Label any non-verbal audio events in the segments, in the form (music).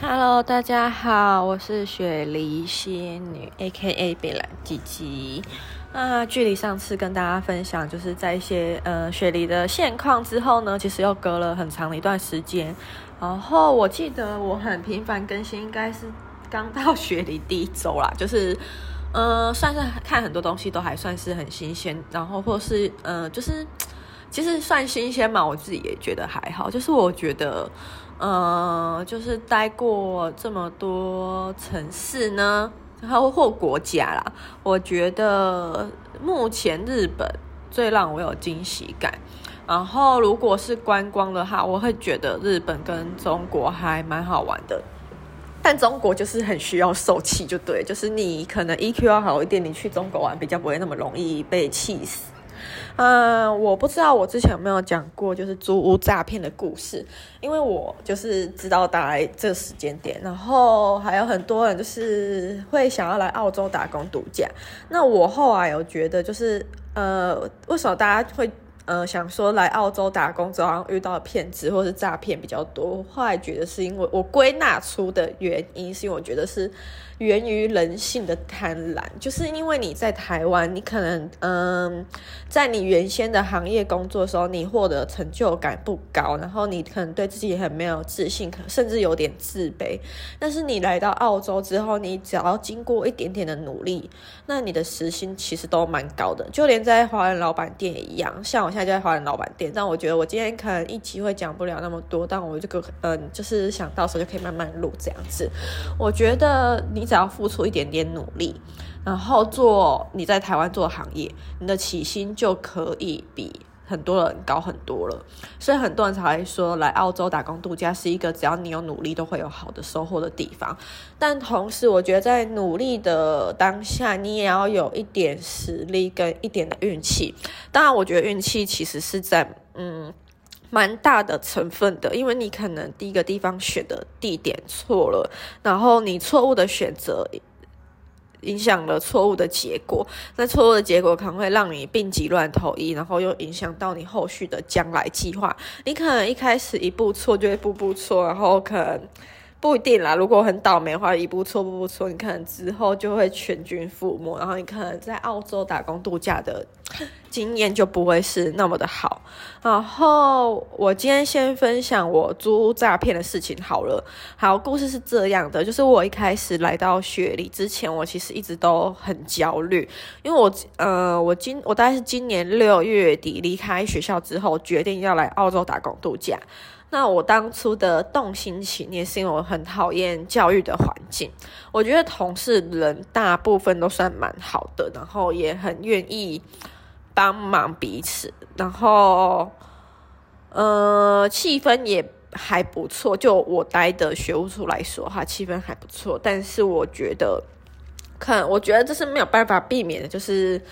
Hello，大家好，我是雪梨仙女，A.K.A. 北兰吉吉。那距离上次跟大家分享，就是在一些呃雪梨的现况之后呢，其实又隔了很长的一段时间。然后我记得我很频繁更新，应该是刚到雪梨第一周啦，(laughs) 就是呃算是看很多东西都还算是很新鲜，然后或是呃就是其实算新鲜嘛，我自己也觉得还好，就是我觉得。呃，就是待过这么多城市呢，然后或国家啦，我觉得目前日本最让我有惊喜感。然后如果是观光的话，我会觉得日本跟中国还蛮好玩的。但中国就是很需要受气，就对，就是你可能 EQ 要好一点，你去中国玩比较不会那么容易被气死。嗯，我不知道我之前有没有讲过，就是租屋诈骗的故事，因为我就是知道大概这个时间点，然后还有很多人就是会想要来澳洲打工度假。那我后来有觉得，就是呃，为什么大家会呃想说来澳洲打工之后遇到骗子或是诈骗比较多？后来觉得是因为我归纳出的原因，是因为我觉得是。源于人性的贪婪，就是因为你在台湾，你可能嗯，在你原先的行业工作的时候，你获得成就感不高，然后你可能对自己很没有自信，甚至有点自卑。但是你来到澳洲之后，你只要经过一点点的努力，那你的时薪其实都蛮高的。就连在华人老板店也一样，像我现在就在华人老板店，但我觉得我今天可能一集会讲不了那么多，但我这个嗯，就是想到时候就可以慢慢录这样子。我觉得你。只要付出一点点努力，然后做你在台湾做的行业，你的起薪就可以比很多人高很多了。所以很多人才会说，来澳洲打工度假是一个只要你有努力都会有好的收获的地方。但同时，我觉得在努力的当下，你也要有一点实力跟一点的运气。当然，我觉得运气其实是在嗯。蛮大的成分的，因为你可能第一个地方选的地点错了，然后你错误的选择影响了错误的结果，那错误的结果可能会让你病急乱投医，然后又影响到你后续的将来计划。你可能一开始一步错就会步步错，然后可能。不一定啦，如果很倒霉的话，一步错步步错，你可能之后就会全军覆没，然后你可能在澳洲打工度假的经验就不会是那么的好。然后我今天先分享我租屋诈骗的事情好了。好，故事是这样的，就是我一开始来到雪梨之前，我其实一直都很焦虑，因为我呃，我今我大概是今年六月底离开学校之后，决定要来澳洲打工度假。那我当初的动心起念是因为我很讨厌教育的环境，我觉得同事人大部分都算蛮好的，然后也很愿意帮忙彼此，然后呃气氛也还不错。就我待的学务处来说哈，气氛还不错，但是我觉得，看我觉得这是没有办法避免的，就是。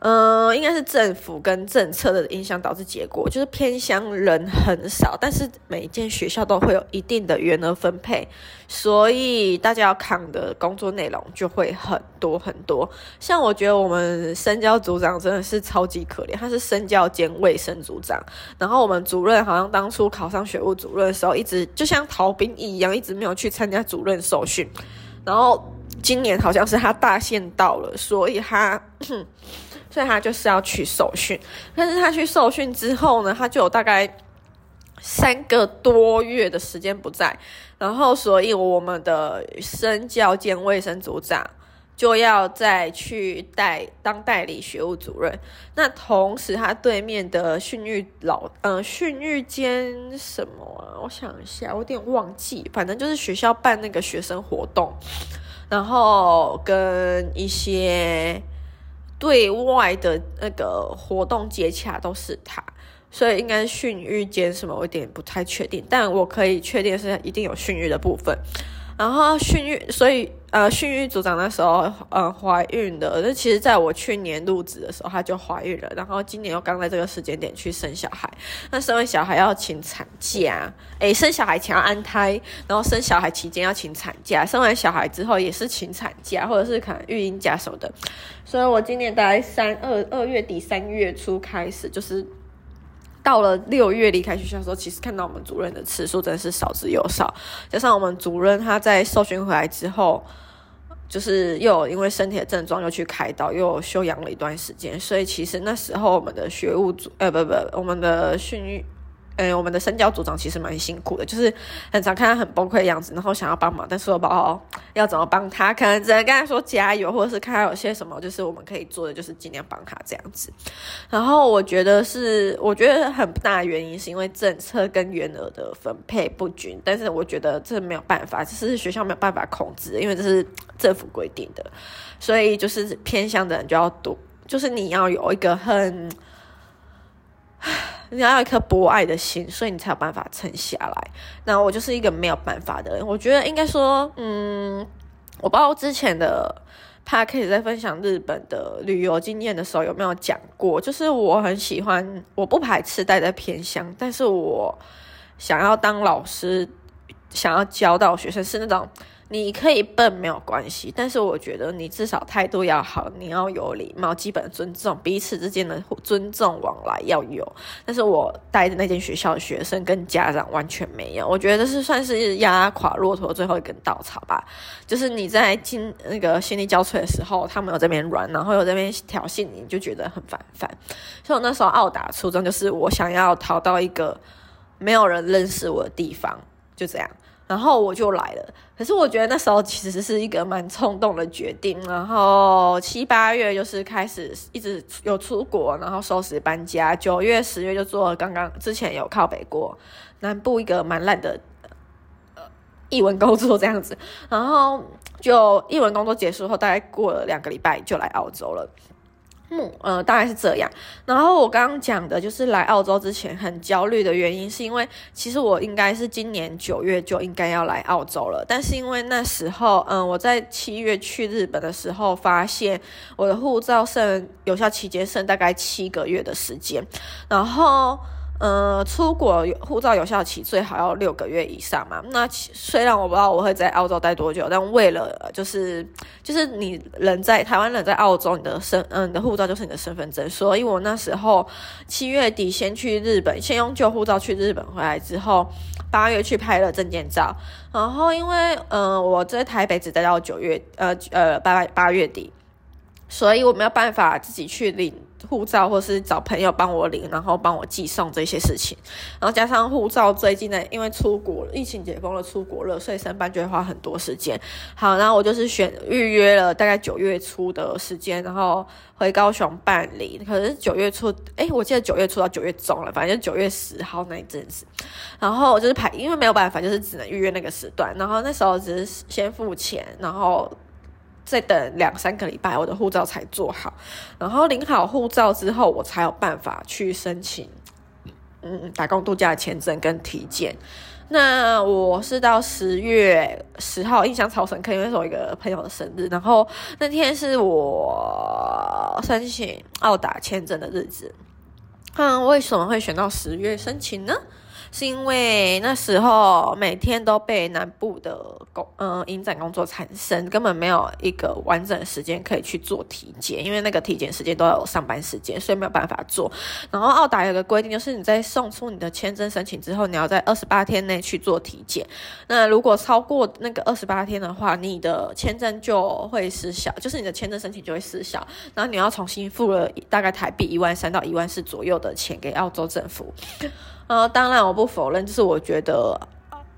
嗯，应该是政府跟政策的影响导致结果，就是偏乡人很少，但是每一间学校都会有一定的员额分配，所以大家要扛的工作内容就会很多很多。像我觉得我们生教组长真的是超级可怜，他是生教兼卫生组长，然后我们主任好像当初考上学务主任的时候，一直就像逃兵一样，一直没有去参加主任受训，然后今年好像是他大限到了，所以他。(coughs) 所以他就是要去受训，但是他去受训之后呢，他就有大概三个多月的时间不在，然后所以我们的生教兼卫生组长就要再去带当代理学务主任。那同时他对面的训育老，嗯、呃，训育兼什么？我想一下，我有点忘记，反正就是学校办那个学生活动，然后跟一些。对外的那个活动接洽都是他，所以应该是训育兼什么，我有点不太确定，但我可以确定是一定有训育的部分。然后训育，所以呃，训育组长那时候呃怀孕的，那其实在我去年入职的时候她就怀孕了，然后今年又刚在这个时间点去生小孩。那生完小孩要请产假，诶，生小孩前要安胎，然后生小孩期间要请产假，生完小孩之后也是请产假，或者是可能育婴假什么的。所以我今年大概三二二月底三月初开始就是。到了六月离开学校的时候，其实看到我们主任的次数真的是少之又少。加上我们主任他在受训回来之后，就是又因为身体的症状又去开刀，又休养了一段时间，所以其实那时候我们的学务组，呃，不不，我们的训嗯，我们的生教组长其实蛮辛苦的，就是很常看他很崩溃的样子，然后想要帮忙，但是我不知道要怎么帮他，可能只能跟他说加油，或者是看他有些什么，就是我们可以做的，就是尽量帮他这样子。然后我觉得是，我觉得很大的原因是因为政策跟原额的分配不均，但是我觉得这没有办法，就是学校没有办法控制，因为这是政府规定的，所以就是偏向的人就要多，就是你要有一个很。(sighs) 你要有一颗博爱的心，所以你才有办法撑下来。那我就是一个没有办法的人。我觉得应该说，嗯，我不知道之前的 Podcast 在分享日本的旅游经验的时候有没有讲过，就是我很喜欢，我不排斥待在偏乡，但是我想要当老师，想要教到学生是那种。你可以笨没有关系，但是我觉得你至少态度要好，你要有礼貌，基本尊重彼此之间的尊重往来要有。但是我带的那间学校的学生跟家长完全没有，我觉得是算是压垮骆驼最后一根稻草吧。就是你在进那个心力交瘁的时候，他们有这边软，然后有这边挑衅你，就觉得很烦烦。所以我那时候奥达初衷就是我想要逃到一个没有人认识我的地方，就这样。然后我就来了，可是我觉得那时候其实是一个蛮冲动的决定。然后七八月就是开始一直有出国，然后收拾搬家。九月、十月就做了刚刚之前有靠北过南部一个蛮烂的呃译文工作这样子。然后就译文工作结束后，大概过了两个礼拜就来澳洲了。嗯，呃，大概是这样。然后我刚刚讲的就是来澳洲之前很焦虑的原因，是因为其实我应该是今年九月就应该要来澳洲了，但是因为那时候，嗯，我在七月去日本的时候，发现我的护照剩有效期间剩大概七个月的时间，然后。呃，出国护照有效期最好要六个月以上嘛。那虽然我不知道我会在澳洲待多久，但为了就是就是你人在台湾人在澳洲，你的身嗯，你的护照就是你的身份证。所以我那时候七月底先去日本，先用旧护照去日本，回来之后八月去拍了证件照。然后因为嗯、我在台北只待到九月呃呃八八月底，所以我没有办法自己去领。护照或是找朋友帮我领，然后帮我寄送这些事情，然后加上护照最近呢，因为出国疫情解封了，出国了，所以申办就会花很多时间。好，然后我就是选预约了大概九月初的时间，然后回高雄办理。可是九月初，诶，我记得九月初到九月中了，反正就九月十号那一阵子。然后就是排，因为没有办法，就是只能预约那个时段。然后那时候只是先付钱，然后。再等两三个礼拜，我的护照才做好，然后领好护照之后，我才有办法去申请，嗯，打工度假签证跟体检。那我是到十月十号，印象超深刻，因为是我一个朋友的生日，然后那天是我申请澳打签证的日子。嗯，为什么会选到十月申请呢？是因为那时候每天都被南部的工嗯影展工作缠身，根本没有一个完整的时间可以去做体检，因为那个体检时间都有上班时间，所以没有办法做。然后澳达有个规定，就是你在送出你的签证申请之后，你要在二十八天内去做体检。那如果超过那个二十八天的话，你的签证就会失效，就是你的签证申请就会失效，然后你要重新付了大概台币一万三到一万四左右的钱给澳洲政府。呃，当然我不否认，就是我觉得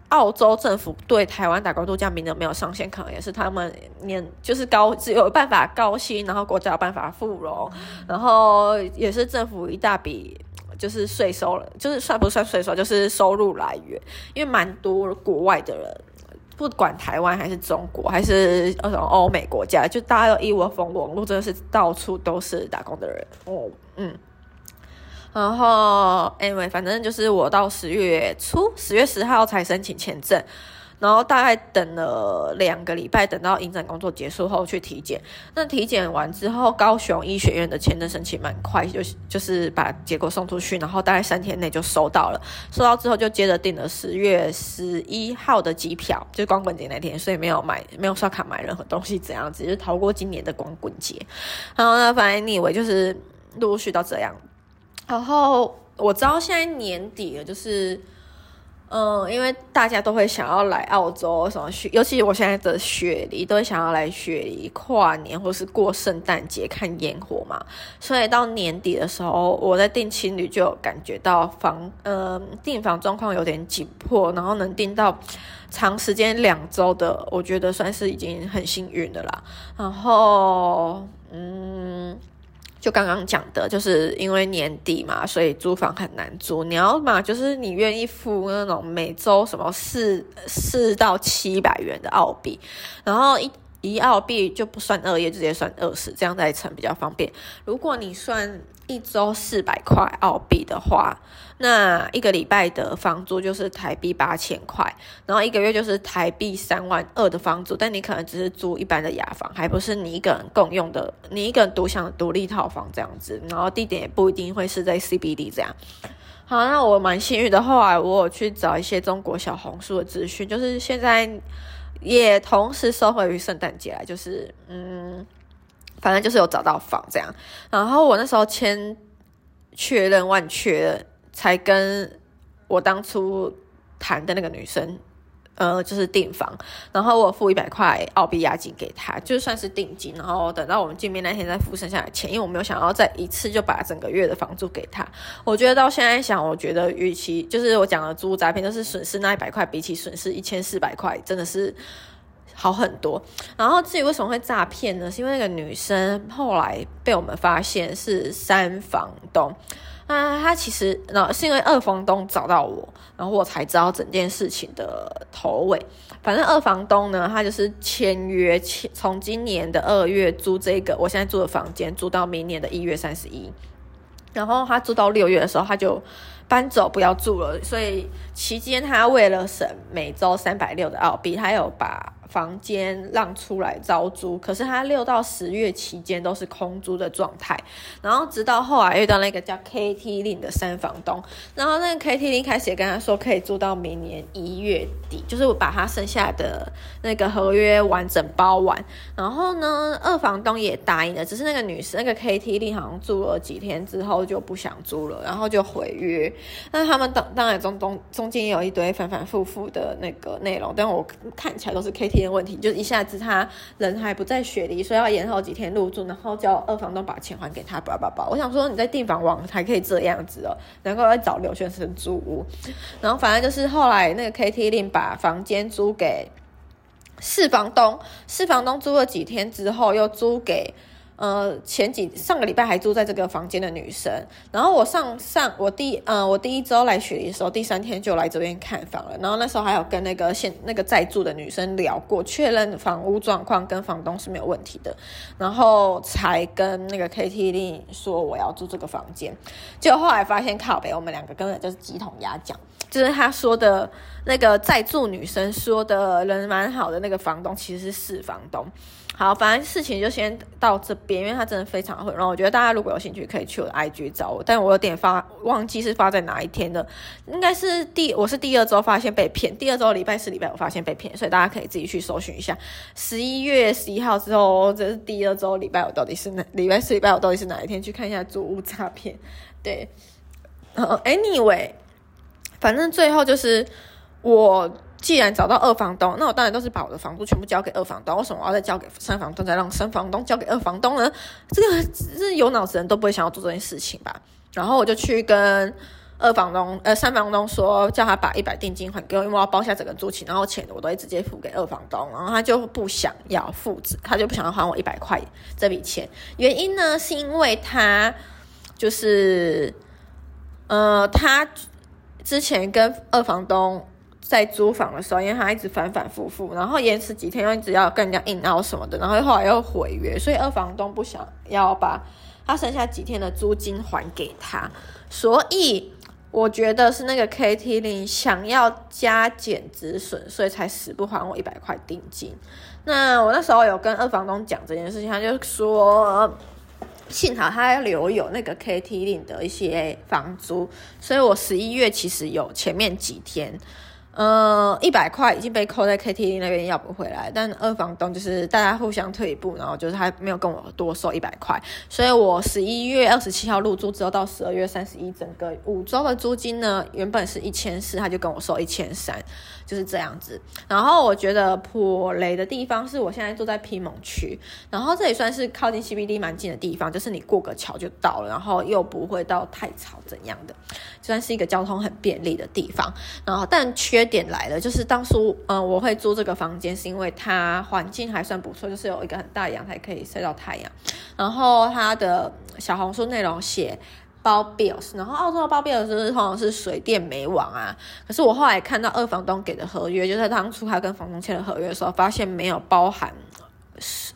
澳洲政府对台湾打工度假名额没有上限，可能也是他们年就是高只有办法高薪，然后国家有办法富荣，然后也是政府一大笔就是税收了，就是算不算税收，就是收入来源，因为蛮多国外的人，不管台湾还是中国还是呃欧美国家，就大家都一窝蜂，网络真的是到处都是打工的人哦，嗯。然后，anyway，反正就是我到十月初，十月十号才申请签证，然后大概等了两个礼拜，等到影展工作结束后去体检。那体检完之后，高雄医学院的签证申请蛮快，就就是把结果送出去，然后大概三天内就收到了。收到之后就接着订了十月十一号的机票，就是光棍节那天，所以没有买，没有刷卡买任何东西，怎样子，就是逃过今年的光棍节。然后呢，反正你以为就是陆续到这样。然后，我知道现在年底了，就是。嗯，因为大家都会想要来澳洲什么雪，尤其我现在的雪梨都会想要来雪梨跨年或是过圣诞节看烟火嘛，所以到年底的时候，我在订青旅就有感觉到房，嗯，订房状况有点紧迫，然后能订到长时间两周的，我觉得算是已经很幸运的啦。然后，嗯。就刚刚讲的，就是因为年底嘛，所以租房很难租。你要嘛，就是你愿意付那种每周什么四四到七百元的澳币，然后一一澳币就不算二月，直接算二十，这样再乘比较方便。如果你算。一周四百块澳币的话，那一个礼拜的房租就是台币八千块，然后一个月就是台币三万二的房租。但你可能只是租一般的雅房，还不是你一个人共用的，你一个人独享独立套房这样子。然后地点也不一定会是在 CBD 这样。好，那我蛮幸运的，后来我有去找一些中国小红书的资讯，就是现在也同时收回于圣诞节来，就是嗯。反正就是有找到房这样，然后我那时候千确认万确认，才跟我当初谈的那个女生，呃，就是订房，然后我付一百块澳币押金给她，就算是定金，然后等到我们见面那天再付剩下的钱，因为我没有想要再一次就把整个月的房租给她。我觉得到现在想，我觉得与其就是我讲的租诈骗，就是损失那一百块，比起损失一千四百块，真的是。好很多，然后至于为什么会诈骗呢？是因为那个女生后来被我们发现是三房东，啊，她其实，然后是因为二房东找到我，然后我才知道整件事情的头尾。反正二房东呢，他就是签约，签从今年的二月租这个我现在住的房间，租到明年的一月三十一，然后他租到六月的时候，他就。搬走不要住了，所以期间他为了省每周三百六的澳币，他有把房间让出来招租。可是他六到十月期间都是空租的状态，然后直到后来遇到那个叫 KT 令的三房东，然后那个 KT 令开始也跟他说可以租到明年一月底，就是我把他剩下的那个合约完整包完。然后呢，二房东也答应了，只是那个女生那个 KT 令好像住了几天之后就不想租了，然后就毁约。那他们当当然中中中间有一堆反反复复的那个内容，但我看起来都是 KT 问题，就是一下子他人还不在雪梨，所以要延后几天入住，然后叫二房东把钱还给他，叭叭叭。我想说你在订房网才可以这样子哦，能够来找留学生租屋。然后反正就是后来那个 KT 令把房间租给四房东，四房东租了几天之后又租给。呃，前几上个礼拜还住在这个房间的女生，然后我上上我第呃我第一周来雪梨的时候，第三天就来这边看房了，然后那时候还有跟那个现那个在住的女生聊过，确认房屋状况跟房东是没有问题的，然后才跟那个 KT 丽说我要住这个房间，结果后来发现靠北，我们两个根本就是鸡同鸭讲，就是他说的那个在住女生说的人蛮好的那个房东其实是四房东。好，反正事情就先到这边，因为他真的非常混乱。我觉得大家如果有兴趣，可以去我的 IG 找我，但我有点发忘记是发在哪一天的，应该是第我是第二周发现被骗，第二周礼拜四礼拜五发现被骗，所以大家可以自己去搜寻一下。十一月十一号之后，这是第二周礼拜五到底是哪礼拜四礼拜五到底是哪一天？去看一下租屋诈骗。对，呃，Anyway，反正最后就是我。既然找到二房东，那我当然都是把我的房租全部交给二房东。为什么我要再交给三房东，再让三房东交给二房东呢？这个是有脑子人都不会想要做这件事情吧？然后我就去跟二房东，呃，三房东说，叫他把一百定金还给我，因为我要包下整个租期，然后钱我都会直接付给二房东。然后他就不想要付，他就不想要还我一百块这笔钱。原因呢，是因为他就是，呃，他之前跟二房东。在租房的时候，因为他一直反反复复，然后延迟几天又一直要跟人家硬拗什么的，然后后来又毁约，所以二房东不想要把他剩下几天的租金还给他，所以我觉得是那个 KT 零想要加减止损，所以才死不还我一百块定金。那我那时候有跟二房东讲这件事情，他就说幸好他留有那个 KT 零的一些房租，所以我十一月其实有前面几天。呃，一百块已经被扣在 KTV 那边要不回来，但二房东就是大家互相退一步，然后就是他没有跟我多收一百块，所以我十一月二十七号入住之后到十二月三十一，整个五周的租金呢，原本是一千四，他就跟我收一千三，就是这样子。然后我觉得颇雷的地方是我现在住在披蒙区，然后这里算是靠近 CBD 蛮近的地方，就是你过个桥就到了，然后又不会到太吵怎样的，算是一个交通很便利的地方。然后但缺点来了，就是当初嗯，我会租这个房间，是因为它环境还算不错，就是有一个很大阳台可以晒到太阳。然后它的小红书内容写包 bills，然后澳洲的包 bills 就是通常是水电煤网啊。可是我后来看到二房东给的合约，就是当初他跟房东签的合约的时候，发现没有包含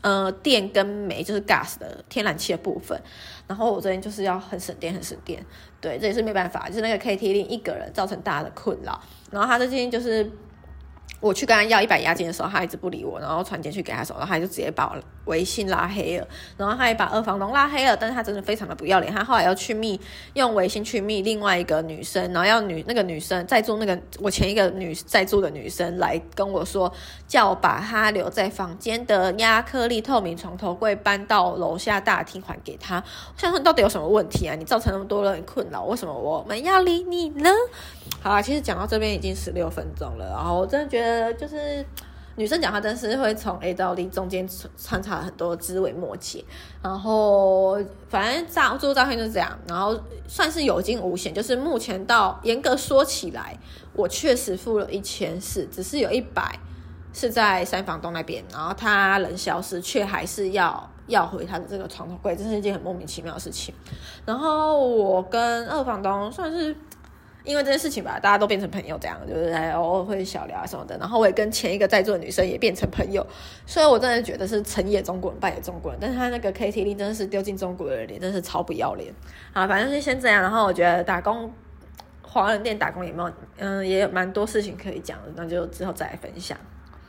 呃电跟煤，就是 gas 的天然气的部分。然后我这边就是要很省电，很省电，对，这也是没办法，就是那个 KT 令一个人造成大家的困扰。然后他最近就是。我去跟他要一百押金的时候，他一直不理我，然后传简去给他的时候，然后他就直接把我微信拉黑了，然后他也把二房东拉黑了，但是他真的非常的不要脸，他后来要去密用微信去密另外一个女生，然后要女那个女生在住那个我前一个女在住的女生来跟我说，叫我把他留在房间的亚克力透明床头柜搬到楼下大厅还给他。我想说你到底有什么问题啊？你造成那么多人困扰，为什么我们要理你呢？好啊，其实讲到这边已经十六分钟了，然后我真的觉得就是 (tsk) 女生讲话真是会从 A 到 D 中间穿插很多枝微末节，然后反正照做照片就是这样，然后算是有惊无险，就是目前到严格说起来，我确实付了一千四，只是有一百是在三房东那边，然后他人消失，却还是要要回他的这个床头柜，这是一件很莫名其妙的事情。然后我跟二房东算是。因为这件事情吧，大家都变成朋友，这样就是还偶尔会小聊啊什么的。然后我也跟前一个在座的女生也变成朋友，所以我真的觉得是成也中国人，败也中国人。但是他那个 K T V 真的是丢进中国人的脸，真是超不要脸。啊，反正就先这样。然后我觉得打工，华人店打工也没有，嗯，也有蛮多事情可以讲的，那就之后再来分享。